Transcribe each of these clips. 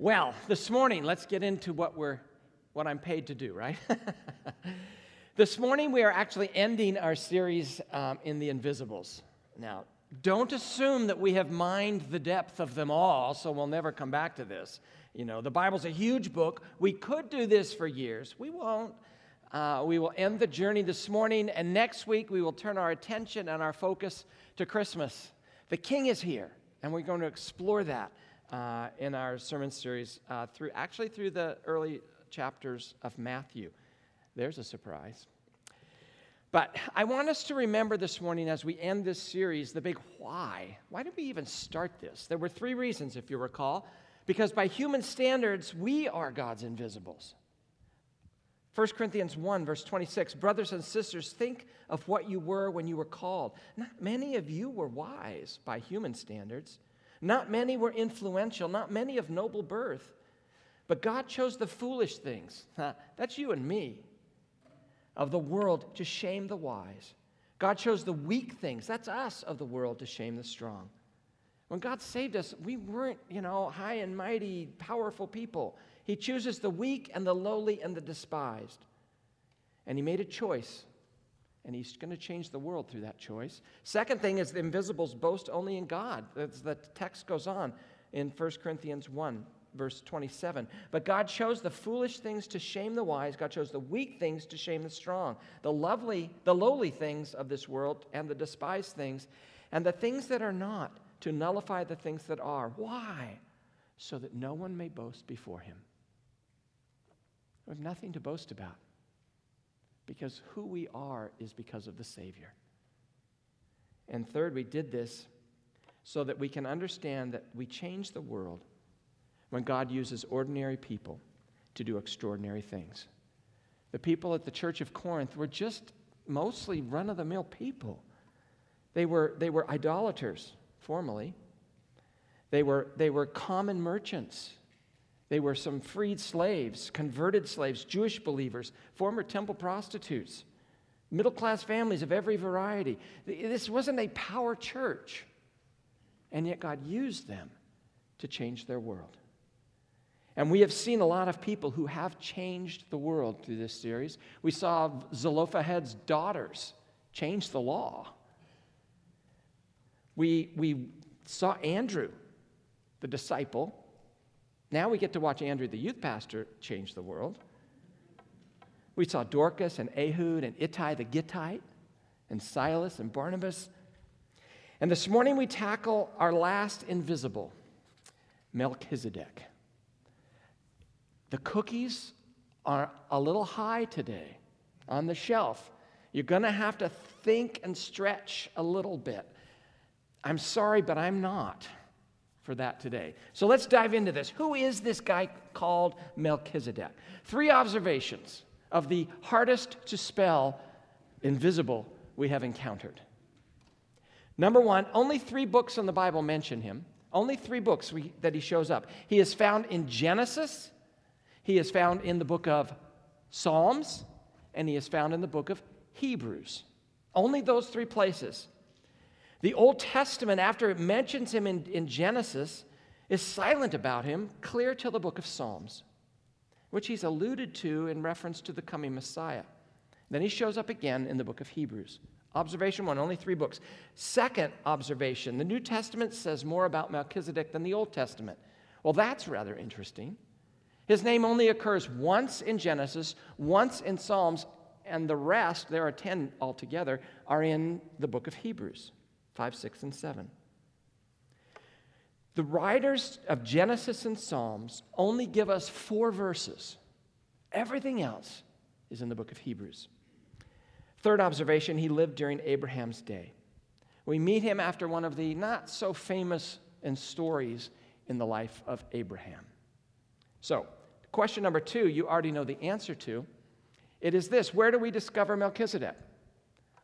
Well, this morning, let's get into what we're what I'm paid to do, right? this morning we are actually ending our series um, in the Invisibles. Now, don't assume that we have mined the depth of them all, so we'll never come back to this. You know, the Bible's a huge book. We could do this for years. We won't. Uh, we will end the journey this morning, and next week we will turn our attention and our focus to Christmas. The King is here, and we're going to explore that uh, in our sermon series uh, through actually through the early chapters of Matthew. There's a surprise. But I want us to remember this morning as we end this series the big why. Why did we even start this? There were three reasons, if you recall. Because by human standards, we are God's invisibles. 1 Corinthians 1, verse 26 Brothers and sisters, think of what you were when you were called. Not many of you were wise by human standards. Not many were influential, not many of noble birth. But God chose the foolish things, that's you and me, of the world to shame the wise. God chose the weak things, that's us, of the world to shame the strong. When God saved us, we weren't, you know, high and mighty, powerful people. He chooses the weak and the lowly and the despised. And He made a choice and he's going to change the world through that choice. Second thing is the invisibles boast only in God. As the text goes on in 1 Corinthians 1, verse 27. But God chose the foolish things to shame the wise. God chose the weak things to shame the strong. The lovely, the lowly things of this world and the despised things, and the things that are not to nullify the things that are. Why? So that no one may boast before him. We have nothing to boast about because who we are is because of the Savior. And third, we did this so that we can understand that we change the world when God uses ordinary people to do extraordinary things. The people at the church of Corinth were just mostly run of the mill people. They were, they were idolaters, formally. They were, they were common merchants. They were some freed slaves, converted slaves, Jewish believers, former temple prostitutes, middle class families of every variety. This wasn't a power church. And yet God used them to change their world. And we have seen a lot of people who have changed the world through this series. We saw Zelophehad's daughters change the law. We, we saw Andrew, the disciple, now we get to watch Andrew, the youth pastor, change the world. We saw Dorcas and Ehud and Ittai the Gittite and Silas and Barnabas. And this morning we tackle our last invisible, Melchizedek. The cookies are a little high today on the shelf. You're going to have to think and stretch a little bit. I'm sorry, but I'm not for that today. So let's dive into this. Who is this guy called Melchizedek? Three observations of the hardest to spell invisible we have encountered. Number one, only three books in the Bible mention him. Only three books we, that he shows up. He is found in Genesis, he is found in the book of Psalms, and he is found in the book of Hebrews. Only those three places. The Old Testament, after it mentions him in, in Genesis, is silent about him, clear till the book of Psalms, which he's alluded to in reference to the coming Messiah. Then he shows up again in the book of Hebrews. Observation one, only three books. Second observation, the New Testament says more about Melchizedek than the Old Testament. Well, that's rather interesting. His name only occurs once in Genesis, once in Psalms, and the rest, there are 10 altogether, are in the book of Hebrews. 5, 6, and 7. The writers of Genesis and Psalms only give us four verses. Everything else is in the book of Hebrews. Third observation, he lived during Abraham's day. We meet him after one of the not so famous and stories in the life of Abraham. So, question number two, you already know the answer to. It is this Where do we discover Melchizedek?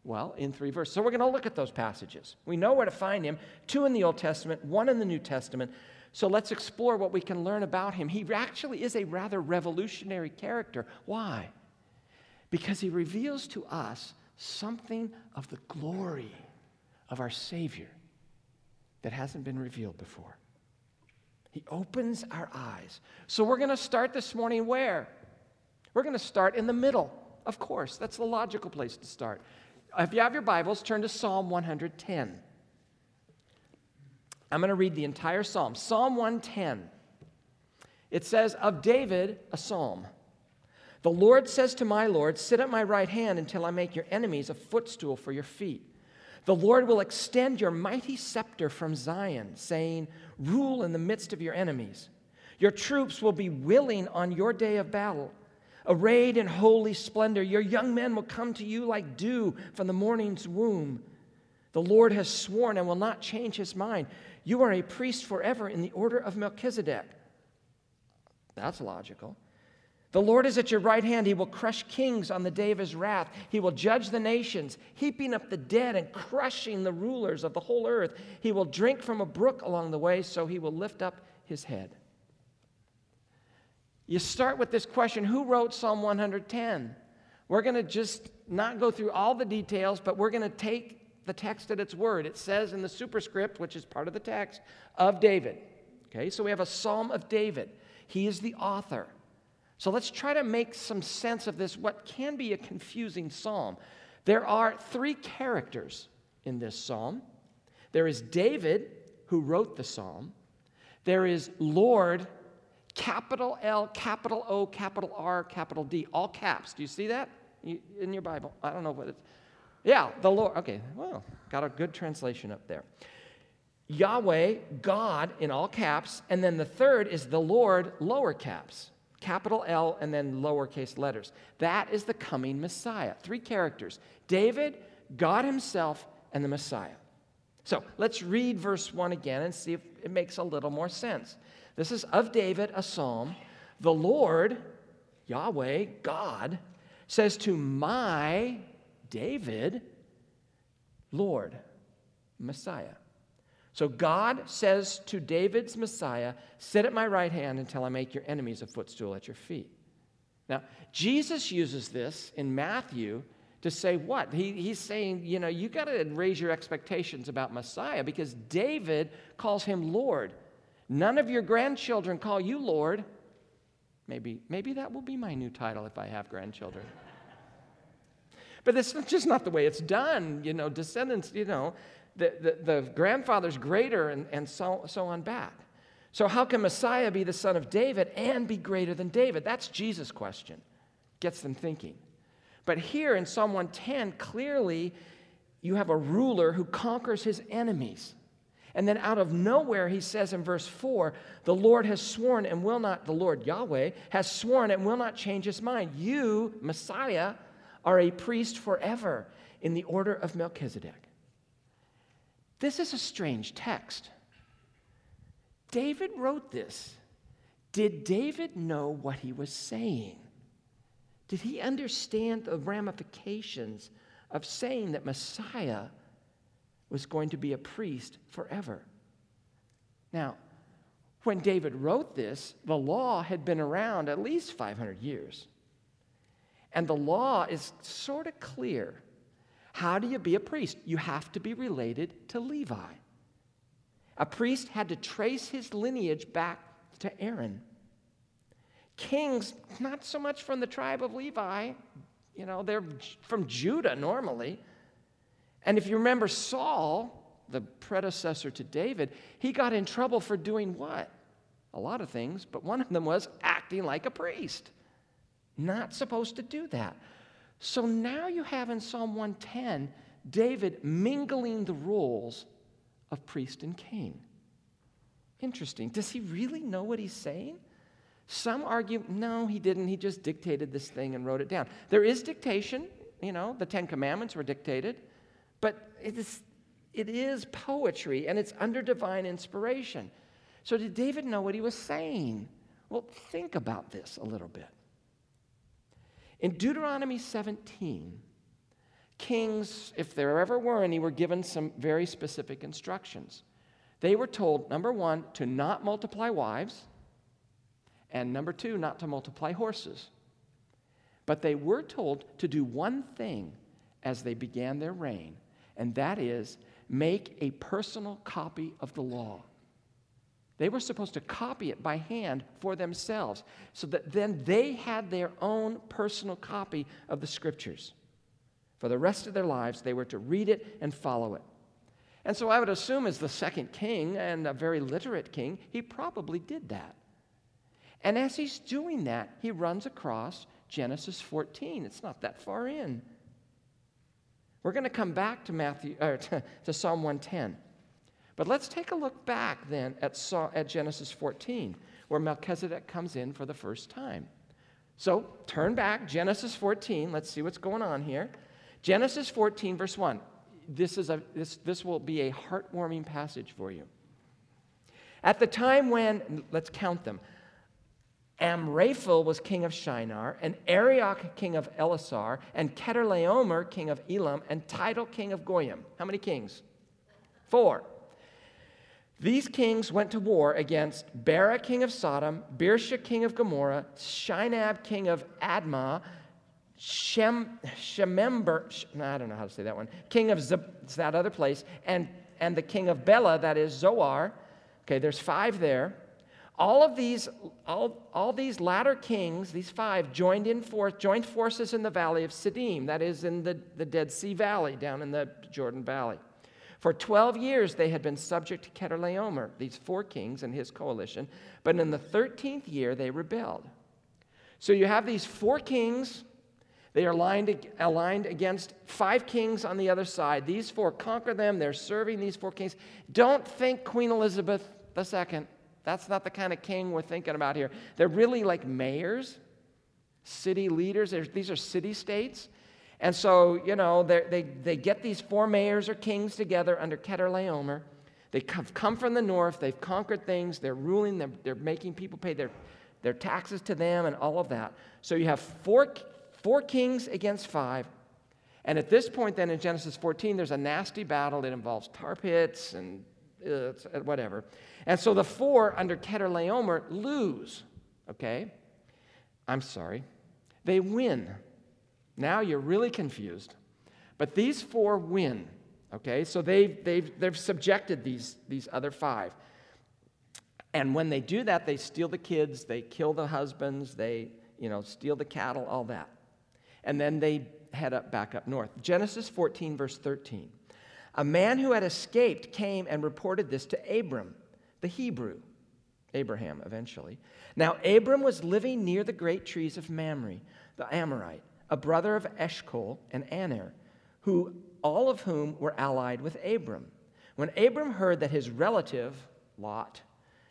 Well, in three verses. So we're going to look at those passages. We know where to find him two in the Old Testament, one in the New Testament. So let's explore what we can learn about him. He actually is a rather revolutionary character. Why? Because he reveals to us something of the glory of our Savior that hasn't been revealed before. He opens our eyes. So we're going to start this morning where? We're going to start in the middle. Of course, that's the logical place to start. If you have your Bibles, turn to Psalm 110. I'm going to read the entire psalm. Psalm 110. It says, Of David, a psalm. The Lord says to my Lord, Sit at my right hand until I make your enemies a footstool for your feet. The Lord will extend your mighty scepter from Zion, saying, Rule in the midst of your enemies. Your troops will be willing on your day of battle. Arrayed in holy splendor, your young men will come to you like dew from the morning's womb. The Lord has sworn and will not change his mind. You are a priest forever in the order of Melchizedek. That's logical. The Lord is at your right hand. He will crush kings on the day of his wrath. He will judge the nations, heaping up the dead and crushing the rulers of the whole earth. He will drink from a brook along the way, so he will lift up his head. You start with this question Who wrote Psalm 110? We're going to just not go through all the details, but we're going to take the text at its word. It says in the superscript, which is part of the text, of David. Okay, so we have a Psalm of David. He is the author. So let's try to make some sense of this, what can be a confusing psalm. There are three characters in this psalm there is David, who wrote the psalm, there is Lord, capital L, capital O, capital R, capital D, all caps. Do you see that in your Bible? I don't know what it's. Yeah, the Lord. Okay, well, got a good translation up there. Yahweh, God in all caps, and then the third is the Lord, lower caps capital L and then lowercase letters. That is the coming Messiah. Three characters David, God Himself, and the Messiah. So let's read verse 1 again and see if it makes a little more sense. This is of David, a psalm. The Lord, Yahweh, God, says to my David, Lord, Messiah. So God says to David's Messiah, Sit at my right hand until I make your enemies a footstool at your feet. Now, Jesus uses this in Matthew to say what? He, he's saying, you know, you got to raise your expectations about Messiah because David calls him Lord. None of your grandchildren call you Lord. Maybe, maybe that will be my new title if I have grandchildren. but that's just not the way it's done. You know, descendants, you know, the, the, the grandfather's greater, and, and so, so on back. So, how can Messiah be the son of David and be greater than David? That's Jesus' question. Gets them thinking. But here in Psalm 110, clearly you have a ruler who conquers his enemies. And then out of nowhere, he says in verse 4 the Lord has sworn and will not, the Lord Yahweh has sworn and will not change his mind. You, Messiah, are a priest forever in the order of Melchizedek. This is a strange text. David wrote this. Did David know what he was saying? Did he understand the ramifications of saying that Messiah was going to be a priest forever? Now, when David wrote this, the law had been around at least 500 years. And the law is sort of clear how do you be a priest? You have to be related to Levi. A priest had to trace his lineage back to Aaron. Kings, not so much from the tribe of Levi, you know, they're from Judah normally. And if you remember Saul, the predecessor to David, he got in trouble for doing what? A lot of things, but one of them was acting like a priest. Not supposed to do that. So now you have in Psalm 110 David mingling the roles of priest and king. Interesting. Does he really know what he's saying? Some argue, no, he didn't. He just dictated this thing and wrote it down. There is dictation, you know, the Ten Commandments were dictated, but it is, it is poetry and it's under divine inspiration. So, did David know what he was saying? Well, think about this a little bit. In Deuteronomy 17, kings, if there ever were any, were given some very specific instructions. They were told, number one, to not multiply wives, and number two, not to multiply horses. But they were told to do one thing as they began their reign, and that is make a personal copy of the law. They were supposed to copy it by hand for themselves so that then they had their own personal copy of the scriptures. For the rest of their lives, they were to read it and follow it. And so I would assume, as the second king and a very literate king, he probably did that. And as he's doing that, he runs across Genesis 14. It's not that far in. We're going to come back to Matthew or to, to Psalm 110. But let's take a look back then at, at Genesis 14, where Melchizedek comes in for the first time. So turn back, Genesis 14. Let's see what's going on here. Genesis 14, verse 1. This, is a, this, this will be a heartwarming passage for you. At the time when, let's count them, Amraphel was king of Shinar, and Arioch king of Ellasar, and Chedorlaomer king of Elam, and Tidal king of Goyim. How many kings? Four. These kings went to war against Bera king of Sodom, Birsha king of Gomorrah, Shinab king of Admah, Shem, Shemember, I don't know how to say that one, king of Z- that other place, and, and the king of Bela, that is Zoar. Okay, there's five there. All of these, all, all these latter kings, these five, joined, in force, joined forces in the valley of Siddim, that is in the, the Dead Sea Valley, down in the Jordan Valley. For 12 years they had been subject to Chedorlaomer, these four kings and his coalition, but in the 13th year they rebelled. So you have these four kings, they are aligned, aligned against five kings on the other side. These four conquer them, they're serving these four kings. Don't think Queen Elizabeth II that's not the kind of king we're thinking about here. They're really like mayors, city leaders. these are city states. And so, you know, they, they get these four mayors or kings together under Chedorlaomer. They have come from the north, they've conquered things, they're ruling, they're, they're making people pay their, their taxes to them and all of that. So you have four, four kings against five. And at this point, then in Genesis 14, there's a nasty battle. that involves tar pits and uh, whatever. And so the four under Chedorlaomer lose, okay? I'm sorry. They win. Now you're really confused. But these four win, okay? So they've, they've, they've subjected these, these other five. And when they do that, they steal the kids, they kill the husbands, they, you know, steal the cattle, all that. And then they head up back up north. Genesis 14, verse 13. A man who had escaped came and reported this to Abram the Hebrew, Abraham eventually. Now, Abram was living near the great trees of Mamre, the Amorite, a brother of Eshcol and Aner, who all of whom were allied with Abram. When Abram heard that his relative, Lot,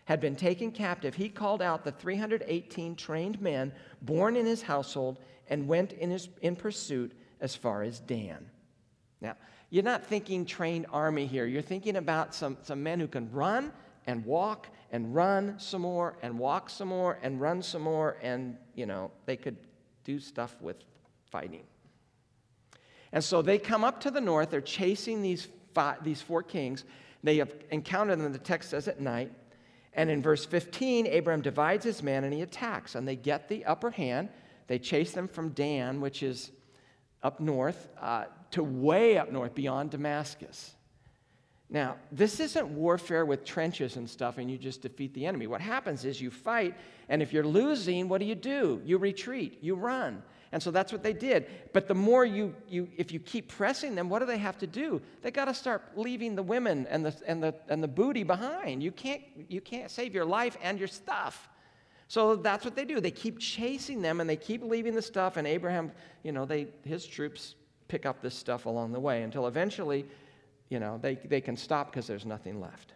had been taken captive, he called out the 318 trained men born in his household and went in, his, in pursuit as far as Dan. Now, you're not thinking trained army here. You're thinking about some, some men who can run and walk and run some more and walk some more and run some more and you know they could do stuff with fighting. And so they come up to the north. They're chasing these five, these four kings. They have encountered them the text says at night. And in verse 15 abraham divides his men and he attacks. And they get the upper hand. They chase them from dan which is up north uh, to way up north beyond damascus now, this isn't warfare with trenches and stuff and you just defeat the enemy. What happens is you fight, and if you're losing, what do you do? You retreat, you run. And so that's what they did. But the more you, you if you keep pressing them, what do they have to do? They got to start leaving the women and the, and, the, and the booty behind. You can't, you can't save your life and your stuff. So that's what they do. They keep chasing them and they keep leaving the stuff. And Abraham, you know, they, his troops pick up this stuff along the way until eventually you know, they, they can stop because there's nothing left.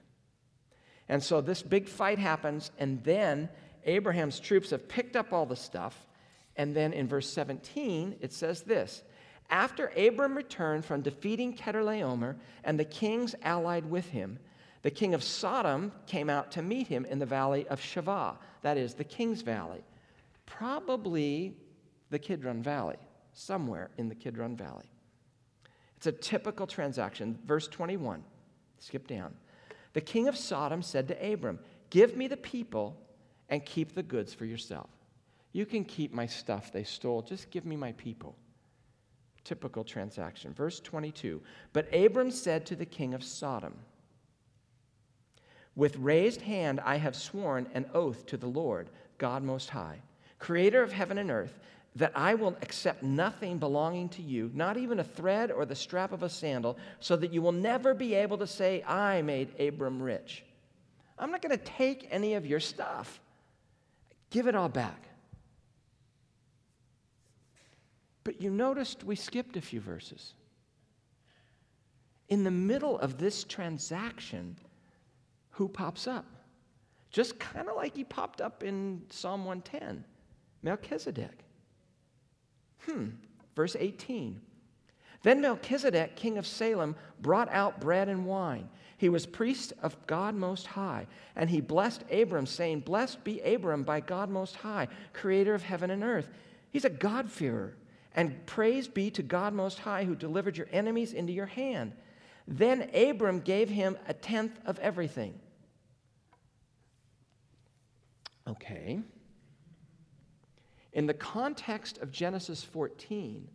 And so this big fight happens, and then Abraham's troops have picked up all the stuff. And then in verse 17, it says this After Abram returned from defeating Chedorlaomer and the kings allied with him, the king of Sodom came out to meet him in the valley of Shaveh, that is, the king's valley, probably the Kidron Valley, somewhere in the Kidron Valley. It's a typical transaction. Verse 21, skip down. The king of Sodom said to Abram, Give me the people and keep the goods for yourself. You can keep my stuff they stole, just give me my people. Typical transaction. Verse 22 But Abram said to the king of Sodom, With raised hand, I have sworn an oath to the Lord, God Most High, creator of heaven and earth, that I will accept nothing belonging to you, not even a thread or the strap of a sandal, so that you will never be able to say, I made Abram rich. I'm not going to take any of your stuff. Give it all back. But you noticed we skipped a few verses. In the middle of this transaction, who pops up? Just kind of like he popped up in Psalm 110 Melchizedek. Hmm, verse 18. Then Melchizedek, king of Salem, brought out bread and wine. He was priest of God Most High, and he blessed Abram, saying, Blessed be Abram by God Most High, creator of heaven and earth. He's a God-fearer. And praise be to God Most High, who delivered your enemies into your hand. Then Abram gave him a tenth of everything. Okay. In the context of Genesis 14,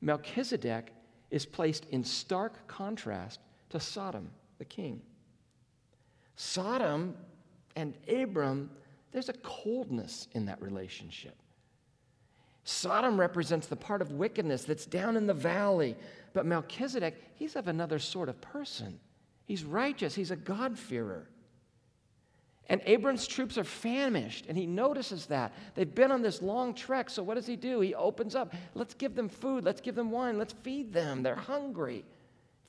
Melchizedek is placed in stark contrast to Sodom, the king. Sodom and Abram, there's a coldness in that relationship. Sodom represents the part of wickedness that's down in the valley, but Melchizedek, he's of another sort of person. He's righteous, he's a God-fearer. And Abram's troops are famished, and he notices that. They've been on this long trek, so what does he do? He opens up. Let's give them food, let's give them wine, let's feed them. They're hungry.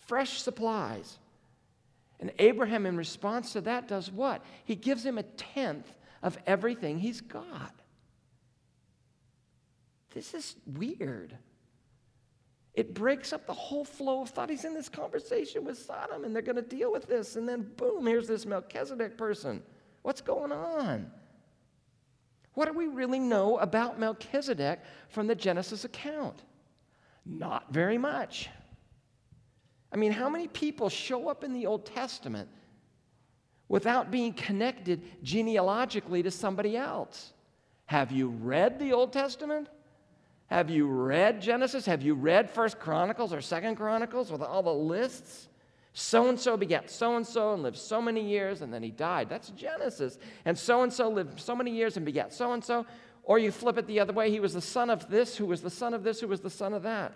Fresh supplies. And Abraham, in response to that, does what? He gives him a tenth of everything he's got. This is weird. It breaks up the whole flow of thought. He's in this conversation with Sodom, and they're going to deal with this. And then, boom, here's this Melchizedek person. What's going on? What do we really know about Melchizedek from the Genesis account? Not very much. I mean, how many people show up in the Old Testament without being connected genealogically to somebody else? Have you read the Old Testament? Have you read Genesis? Have you read First Chronicles or Second Chronicles with all the lists? So and so begat so and so and lived so many years and then he died. That's Genesis. And so and so lived so many years and begat so and so. Or you flip it the other way. He was the son of this, who was the son of this, who was the son of that.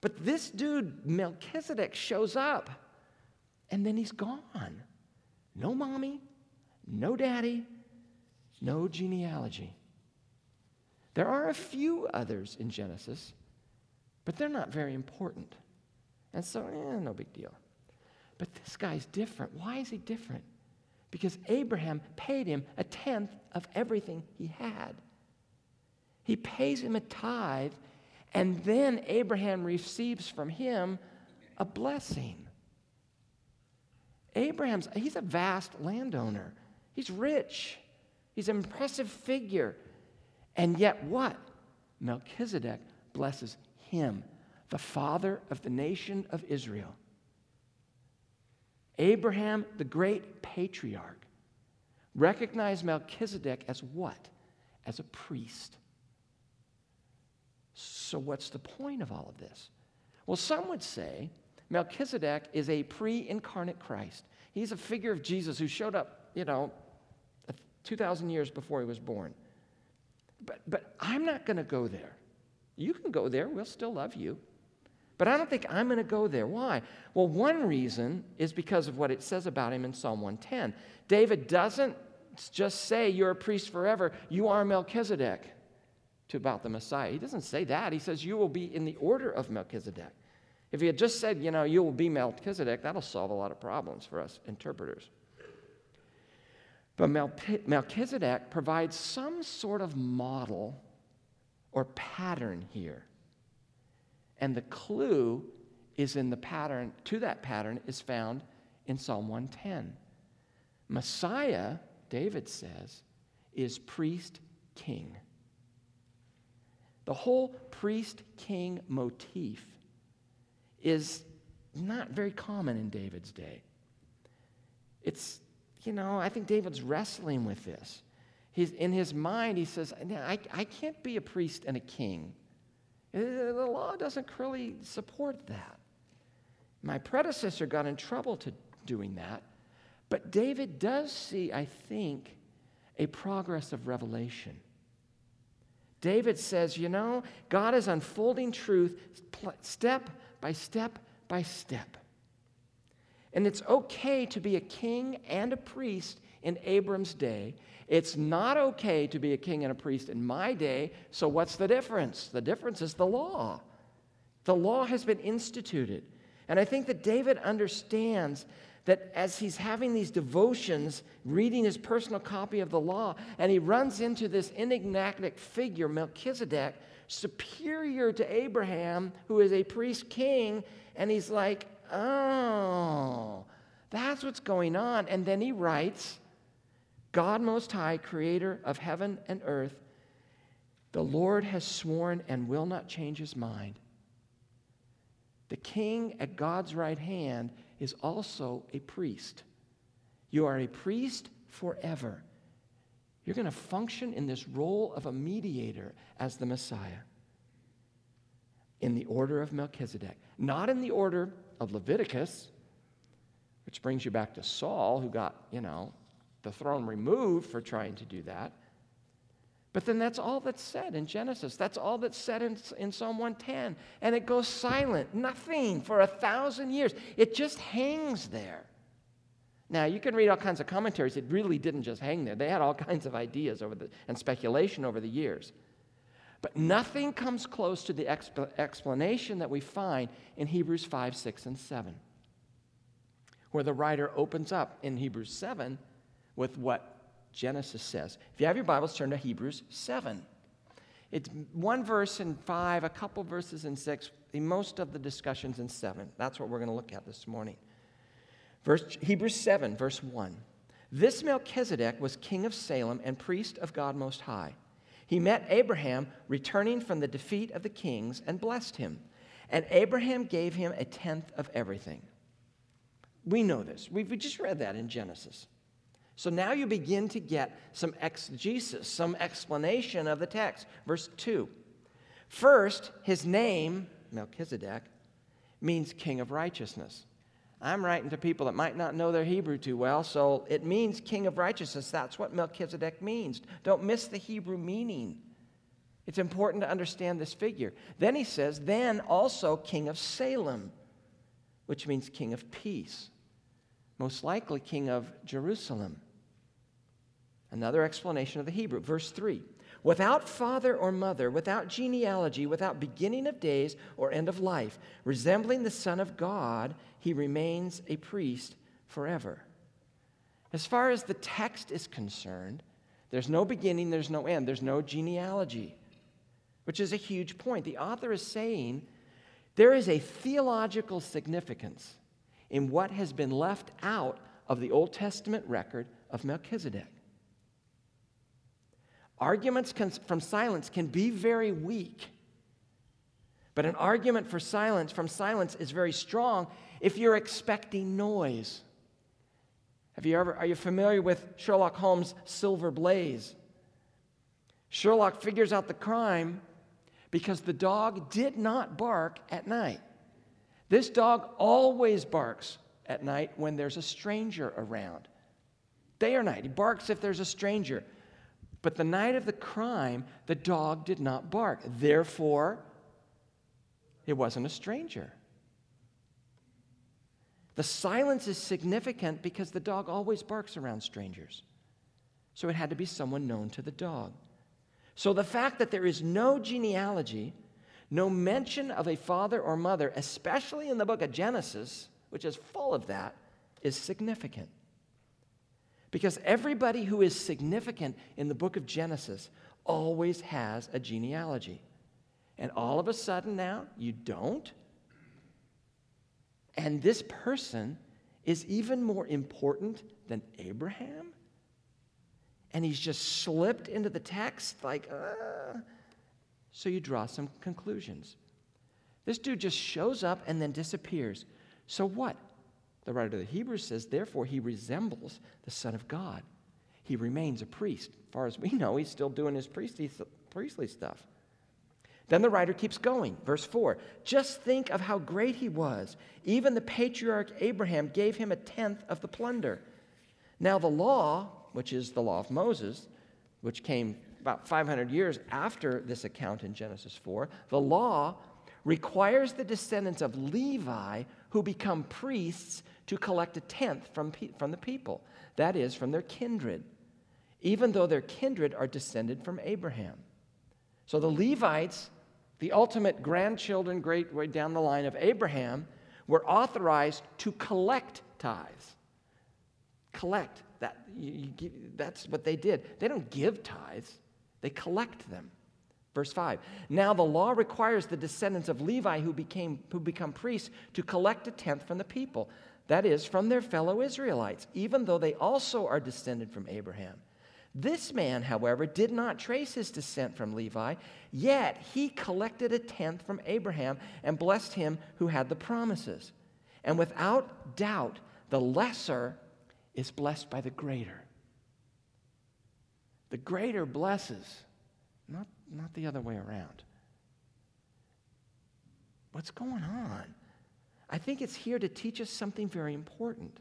But this dude, Melchizedek, shows up and then he's gone. No mommy, no daddy, no genealogy. There are a few others in Genesis, but they're not very important. And so, eh, no big deal. But this guy's different. Why is he different? Because Abraham paid him a tenth of everything he had. He pays him a tithe, and then Abraham receives from him a blessing. Abraham's, he's a vast landowner. He's rich. He's an impressive figure. And yet, what? Melchizedek blesses him, the father of the nation of Israel. Abraham, the great patriarch, recognized Melchizedek as what? As a priest. So, what's the point of all of this? Well, some would say Melchizedek is a pre incarnate Christ. He's a figure of Jesus who showed up, you know, 2,000 years before he was born. But, but I'm not going to go there. You can go there, we'll still love you. But I don't think I'm going to go there. Why? Well, one reason is because of what it says about him in Psalm 110. David doesn't just say, You're a priest forever, you are Melchizedek to about the Messiah. He doesn't say that. He says, You will be in the order of Melchizedek. If he had just said, You know, you will be Melchizedek, that'll solve a lot of problems for us interpreters. But Melchizedek provides some sort of model or pattern here. And the clue is in the pattern, to that pattern is found in Psalm 110. Messiah, David says, is priest king. The whole priest king motif is not very common in David's day. It's, you know, I think David's wrestling with this. He's, in his mind, he says, I, I can't be a priest and a king. Uh, the law doesn't really support that. My predecessor got in trouble to doing that, But David does see, I think, a progress of revelation. David says, you know, God is unfolding truth step by step by step. And it's okay to be a king and a priest in Abram's day. It's not okay to be a king and a priest in my day. So, what's the difference? The difference is the law. The law has been instituted. And I think that David understands that as he's having these devotions, reading his personal copy of the law, and he runs into this enigmatic figure, Melchizedek, superior to Abraham, who is a priest king, and he's like, oh, that's what's going on. And then he writes, God Most High, creator of heaven and earth, the Lord has sworn and will not change his mind. The king at God's right hand is also a priest. You are a priest forever. You're going to function in this role of a mediator as the Messiah in the order of Melchizedek, not in the order of Leviticus, which brings you back to Saul, who got, you know, the throne removed for trying to do that. But then that's all that's said in Genesis. That's all that's said in, in Psalm 110. And it goes silent, nothing for a thousand years. It just hangs there. Now, you can read all kinds of commentaries. It really didn't just hang there, they had all kinds of ideas over the, and speculation over the years. But nothing comes close to the exp- explanation that we find in Hebrews 5, 6, and 7, where the writer opens up in Hebrews 7 with what Genesis says. If you have your Bibles, turn to Hebrews 7. It's one verse in 5, a couple verses in 6, most of the discussions in 7. That's what we're going to look at this morning. Verse, Hebrews 7, verse 1. This Melchizedek was king of Salem and priest of God Most High. He met Abraham returning from the defeat of the kings and blessed him. And Abraham gave him a tenth of everything. We know this. We've just read that in Genesis. So now you begin to get some exegesis, some explanation of the text. Verse 2. First, his name, Melchizedek, means king of righteousness. I'm writing to people that might not know their Hebrew too well, so it means king of righteousness. That's what Melchizedek means. Don't miss the Hebrew meaning. It's important to understand this figure. Then he says, then also king of Salem, which means king of peace, most likely king of Jerusalem. Another explanation of the Hebrew. Verse 3 Without father or mother, without genealogy, without beginning of days or end of life, resembling the Son of God, he remains a priest forever. As far as the text is concerned, there's no beginning, there's no end, there's no genealogy, which is a huge point. The author is saying there is a theological significance in what has been left out of the Old Testament record of Melchizedek. Arguments can, from silence can be very weak. But an argument for silence from silence is very strong if you're expecting noise. Have you ever, are you familiar with Sherlock Holmes' Silver Blaze? Sherlock figures out the crime because the dog did not bark at night. This dog always barks at night when there's a stranger around. Day or night, he barks if there's a stranger. But the night of the crime, the dog did not bark. Therefore, it wasn't a stranger. The silence is significant because the dog always barks around strangers. So it had to be someone known to the dog. So the fact that there is no genealogy, no mention of a father or mother, especially in the book of Genesis, which is full of that, is significant. Because everybody who is significant in the book of Genesis always has a genealogy. And all of a sudden now, you don't. And this person is even more important than Abraham. And he's just slipped into the text like, uh. so you draw some conclusions. This dude just shows up and then disappears. So what? The writer of the Hebrews says, therefore, he resembles the Son of God. He remains a priest. As far as we know, he's still doing his priestly, priestly stuff. Then the writer keeps going. Verse 4 Just think of how great he was. Even the patriarch Abraham gave him a tenth of the plunder. Now, the law, which is the law of Moses, which came about 500 years after this account in Genesis 4, the law requires the descendants of Levi who become priests to collect a tenth from, from the people, that is, from their kindred, even though their kindred are descended from Abraham. So the Levites, the ultimate grandchildren, great way down the line of Abraham, were authorized to collect tithes. Collect. That, you, you, that's what they did. They don't give tithes, they collect them. Verse 5 Now the law requires the descendants of Levi who, became, who become priests to collect a tenth from the people, that is, from their fellow Israelites, even though they also are descended from Abraham. This man, however, did not trace his descent from Levi, yet he collected a tenth from Abraham and blessed him who had the promises. And without doubt, the lesser is blessed by the greater. The greater blesses, not not the other way around. What's going on? I think it's here to teach us something very important.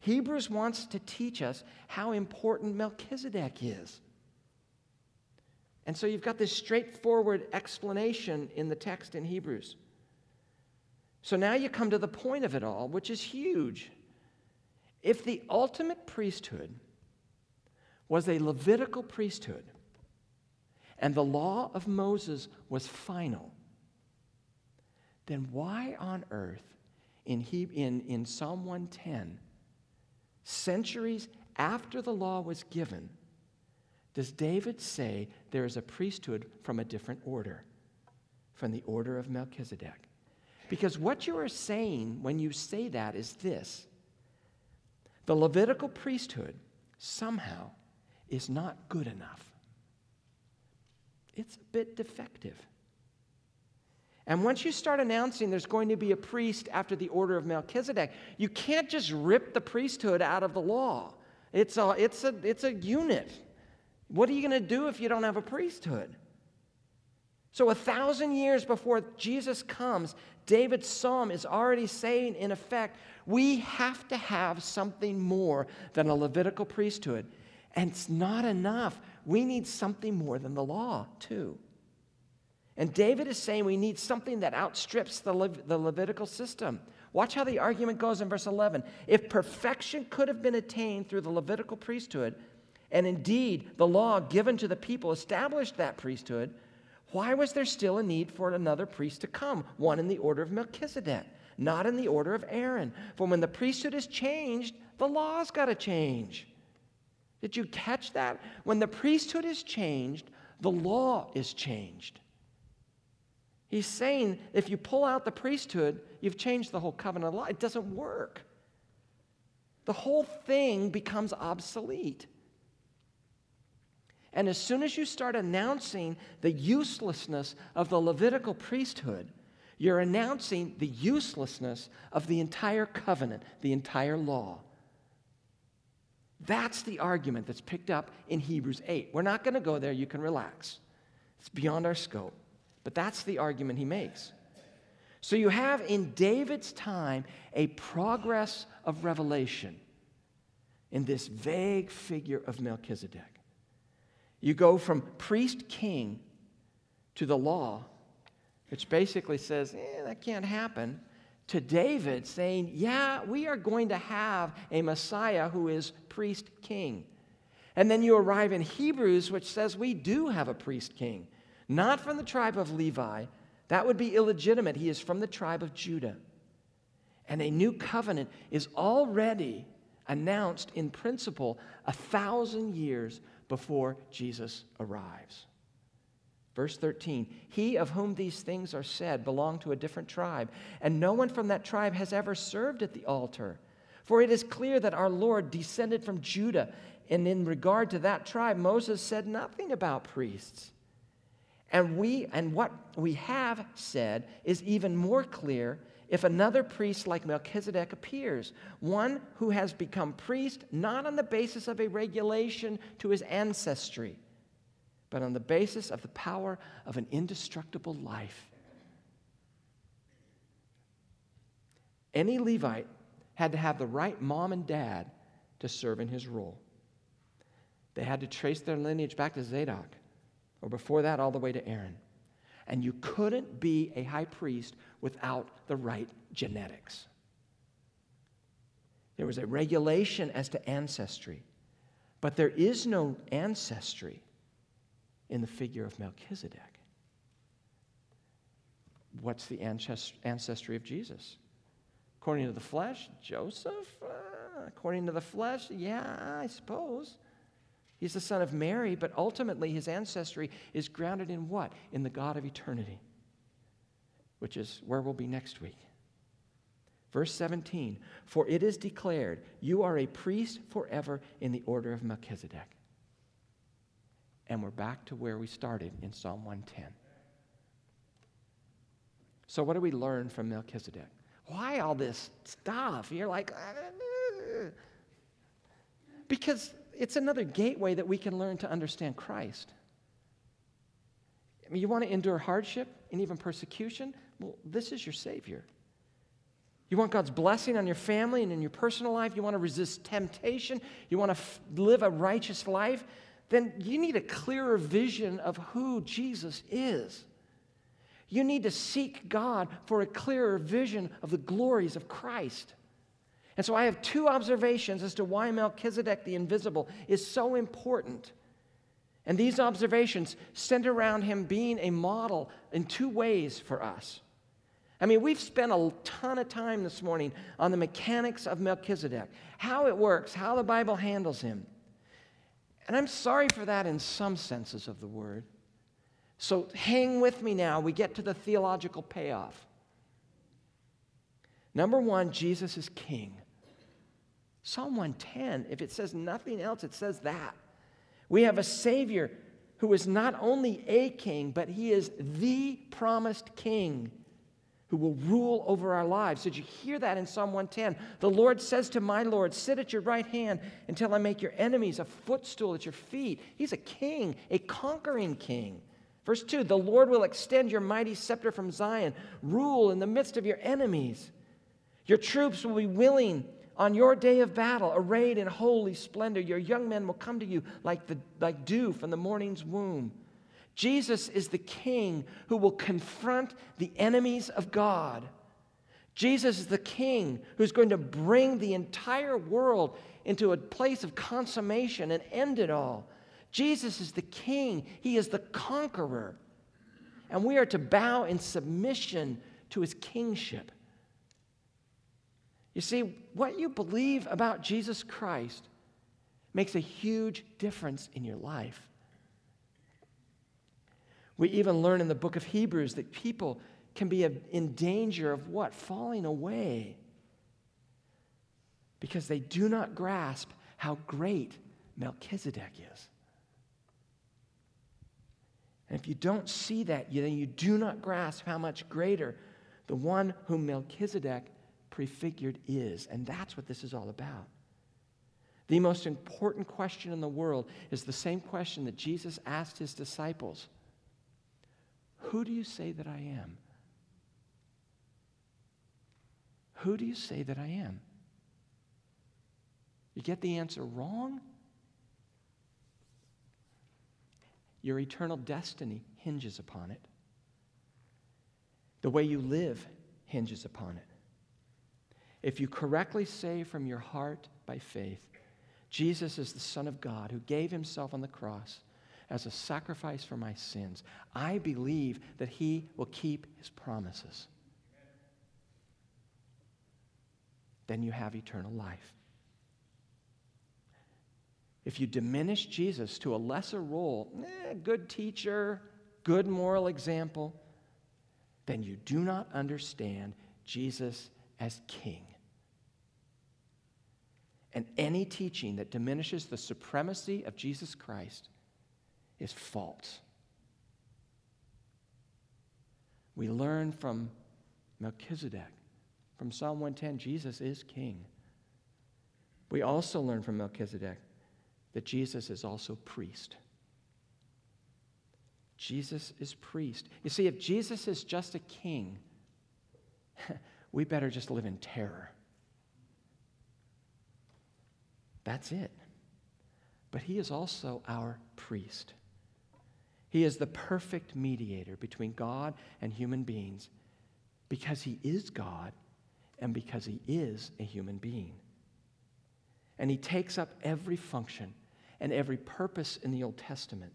Hebrews wants to teach us how important Melchizedek is. And so you've got this straightforward explanation in the text in Hebrews. So now you come to the point of it all, which is huge. If the ultimate priesthood was a Levitical priesthood, and the law of Moses was final, then why on earth in, he, in, in Psalm 110, centuries after the law was given, does David say there is a priesthood from a different order, from the order of Melchizedek? Because what you are saying when you say that is this. The Levitical priesthood somehow is not good enough it's a bit defective. And once you start announcing there's going to be a priest after the order of Melchizedek, you can't just rip the priesthood out of the law. It's a, it's a, it's a unit. What are you going to do if you don't have a priesthood? So, a thousand years before Jesus comes, David's psalm is already saying, in effect, we have to have something more than a Levitical priesthood. And it's not enough we need something more than the law, too. And David is saying we need something that outstrips the, Le- the Levitical system. Watch how the argument goes in verse 11. If perfection could have been attained through the Levitical priesthood, and indeed the law given to the people established that priesthood, why was there still a need for another priest to come, one in the order of Melchizedek, not in the order of Aaron? For when the priesthood is changed, the law's got to change. Did you catch that? When the priesthood is changed, the law is changed. He's saying if you pull out the priesthood, you've changed the whole covenant law. It doesn't work. The whole thing becomes obsolete. And as soon as you start announcing the uselessness of the Levitical priesthood, you're announcing the uselessness of the entire covenant, the entire law. That's the argument that's picked up in Hebrews 8. We're not going to go there. You can relax. It's beyond our scope. But that's the argument he makes. So you have in David's time a progress of revelation in this vague figure of Melchizedek. You go from priest king to the law, which basically says, eh, that can't happen to David saying, Yeah, we are going to have a Messiah who is priest king. And then you arrive in Hebrews, which says we do have a priest king, not from the tribe of Levi. That would be illegitimate. He is from the tribe of Judah. And a new covenant is already announced in principle a thousand years before Jesus arrives. Verse 13, he of whom these things are said belonged to a different tribe, and no one from that tribe has ever served at the altar. For it is clear that our Lord descended from Judah, and in regard to that tribe, Moses said nothing about priests. And we and what we have said is even more clear if another priest like Melchizedek appears, one who has become priest not on the basis of a regulation to his ancestry but on the basis of the power of an indestructible life. Any Levite had to have the right mom and dad to serve in his role. They had to trace their lineage back to Zadok, or before that, all the way to Aaron. And you couldn't be a high priest without the right genetics. There was a regulation as to ancestry, but there is no ancestry in the figure of Melchizedek. What's the ancestry of Jesus? According to the flesh, Joseph? Uh, according to the flesh, yeah, I suppose. He's the son of Mary, but ultimately his ancestry is grounded in what? In the God of eternity, which is where we'll be next week. Verse 17 For it is declared, You are a priest forever in the order of Melchizedek. And we're back to where we started in Psalm 110. So, what do we learn from Melchizedek? Why all this stuff? You're like, uh. because it's another gateway that we can learn to understand Christ. I mean, you want to endure hardship and even persecution? Well, this is your Savior. You want God's blessing on your family and in your personal life? You want to resist temptation? You want to f- live a righteous life? Then you need a clearer vision of who Jesus is. You need to seek God for a clearer vision of the glories of Christ. And so I have two observations as to why Melchizedek the invisible is so important. And these observations center around him being a model in two ways for us. I mean, we've spent a ton of time this morning on the mechanics of Melchizedek, how it works, how the Bible handles him. And I'm sorry for that in some senses of the word. So hang with me now. We get to the theological payoff. Number one, Jesus is king. Psalm 110, if it says nothing else, it says that. We have a Savior who is not only a king, but he is the promised king who will rule over our lives. Did you hear that in Psalm 110? The Lord says to my Lord, Sit at your right hand until I make your enemies a footstool at your feet. He's a king, a conquering king. Verse 2 The Lord will extend your mighty scepter from Zion, rule in the midst of your enemies. Your troops will be willing on your day of battle, arrayed in holy splendor, your young men will come to you like, the, like dew from the morning's womb. Jesus is the king who will confront the enemies of God. Jesus is the king who's going to bring the entire world into a place of consummation and end it all. Jesus is the king, he is the conqueror. And we are to bow in submission to his kingship. You see, what you believe about Jesus Christ makes a huge difference in your life. We even learn in the book of Hebrews that people can be in danger of what? Falling away. Because they do not grasp how great Melchizedek is. And if you don't see that, then you do not grasp how much greater the one whom Melchizedek prefigured is. And that's what this is all about. The most important question in the world is the same question that Jesus asked his disciples Who do you say that I am? Who do you say that I am? You get the answer wrong? Your eternal destiny hinges upon it. The way you live hinges upon it. If you correctly say from your heart by faith, Jesus is the Son of God who gave himself on the cross as a sacrifice for my sins, I believe that he will keep his promises. Then you have eternal life. If you diminish Jesus to a lesser role, eh, good teacher, good moral example, then you do not understand Jesus as king. And any teaching that diminishes the supremacy of Jesus Christ is false. We learn from Melchizedek, from Psalm 110, Jesus is king. We also learn from Melchizedek that Jesus is also priest. Jesus is priest. You see, if Jesus is just a king, we better just live in terror. That's it. But he is also our priest. He is the perfect mediator between God and human beings because he is God and because he is a human being. And he takes up every function and every purpose in the Old Testament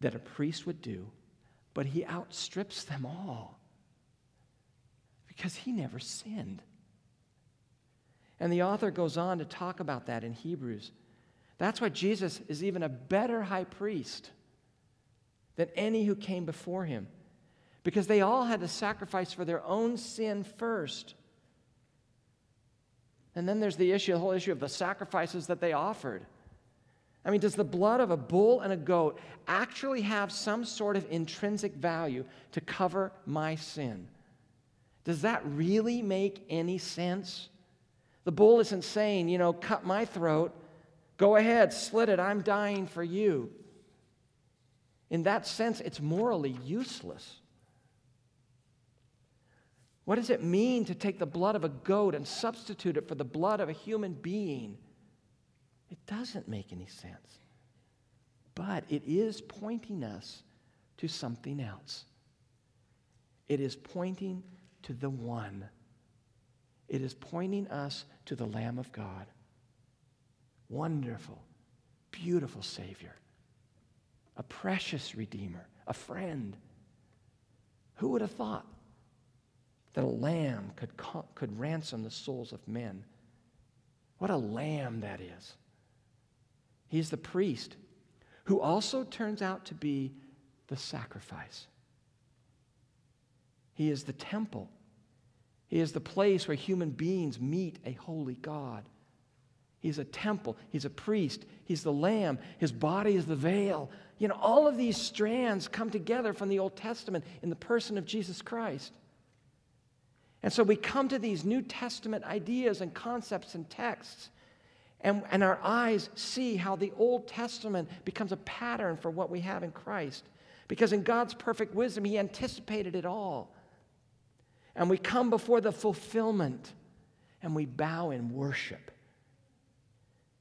that a priest would do, but he outstrips them all because he never sinned. And the author goes on to talk about that in Hebrews. That's why Jesus is even a better high priest than any who came before him, because they all had to sacrifice for their own sin first. And then there's the issue, the whole issue of the sacrifices that they offered. I mean, does the blood of a bull and a goat actually have some sort of intrinsic value to cover my sin? Does that really make any sense? The bull isn't saying, you know, cut my throat. Go ahead, slit it. I'm dying for you. In that sense, it's morally useless. What does it mean to take the blood of a goat and substitute it for the blood of a human being? It doesn't make any sense. But it is pointing us to something else. It is pointing to the one it is pointing us to the Lamb of God. Wonderful, beautiful Savior, a precious Redeemer, a friend. Who would have thought that a lamb could, could ransom the souls of men? What a lamb that is. He's the priest who also turns out to be the sacrifice. He is the temple he is the place where human beings meet a holy God. He's a temple. He's a priest. He's the lamb. His body is the veil. You know, all of these strands come together from the Old Testament in the person of Jesus Christ. And so we come to these New Testament ideas and concepts and texts, and, and our eyes see how the Old Testament becomes a pattern for what we have in Christ. Because in God's perfect wisdom, He anticipated it all and we come before the fulfillment and we bow in worship.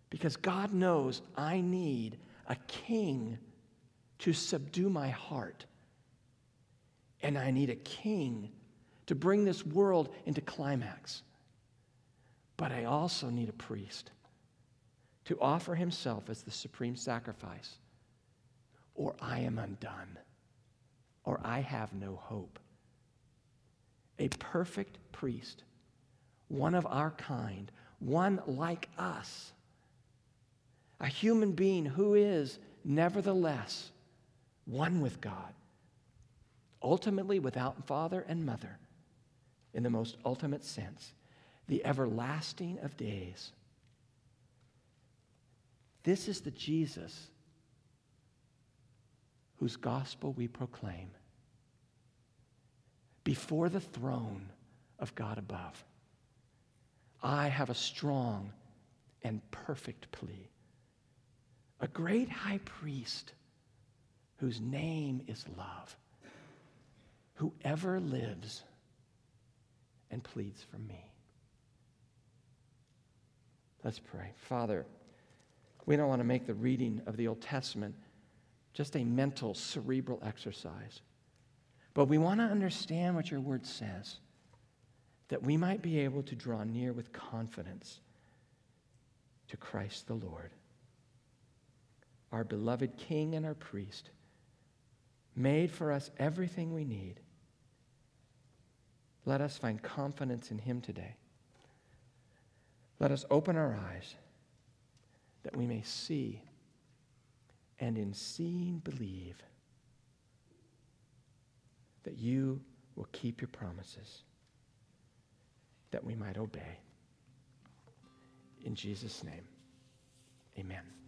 Because God knows I need a king to subdue my heart. And I need a king to bring this world into climax. But I also need a priest to offer himself as the supreme sacrifice, or I am undone, or I have no hope a perfect priest, one of our kind, one like us, a human being who is, nevertheless, one with God, ultimately without father and mother, in the most ultimate sense, the everlasting of days. This is the Jesus whose gospel we proclaim before the throne of God above. I have a strong and perfect plea. A great high priest whose name is love, whoever lives and pleads for me. Let's pray. Father, we don't want to make the reading of the Old Testament just a mental, cerebral exercise. But we want to understand what your word says, that we might be able to draw near with confidence to Christ the Lord, our beloved King and our priest, made for us everything we need. Let us find confidence in him today. Let us open our eyes that we may see and in seeing believe that you will keep your promises, that we might obey. In Jesus' name, amen.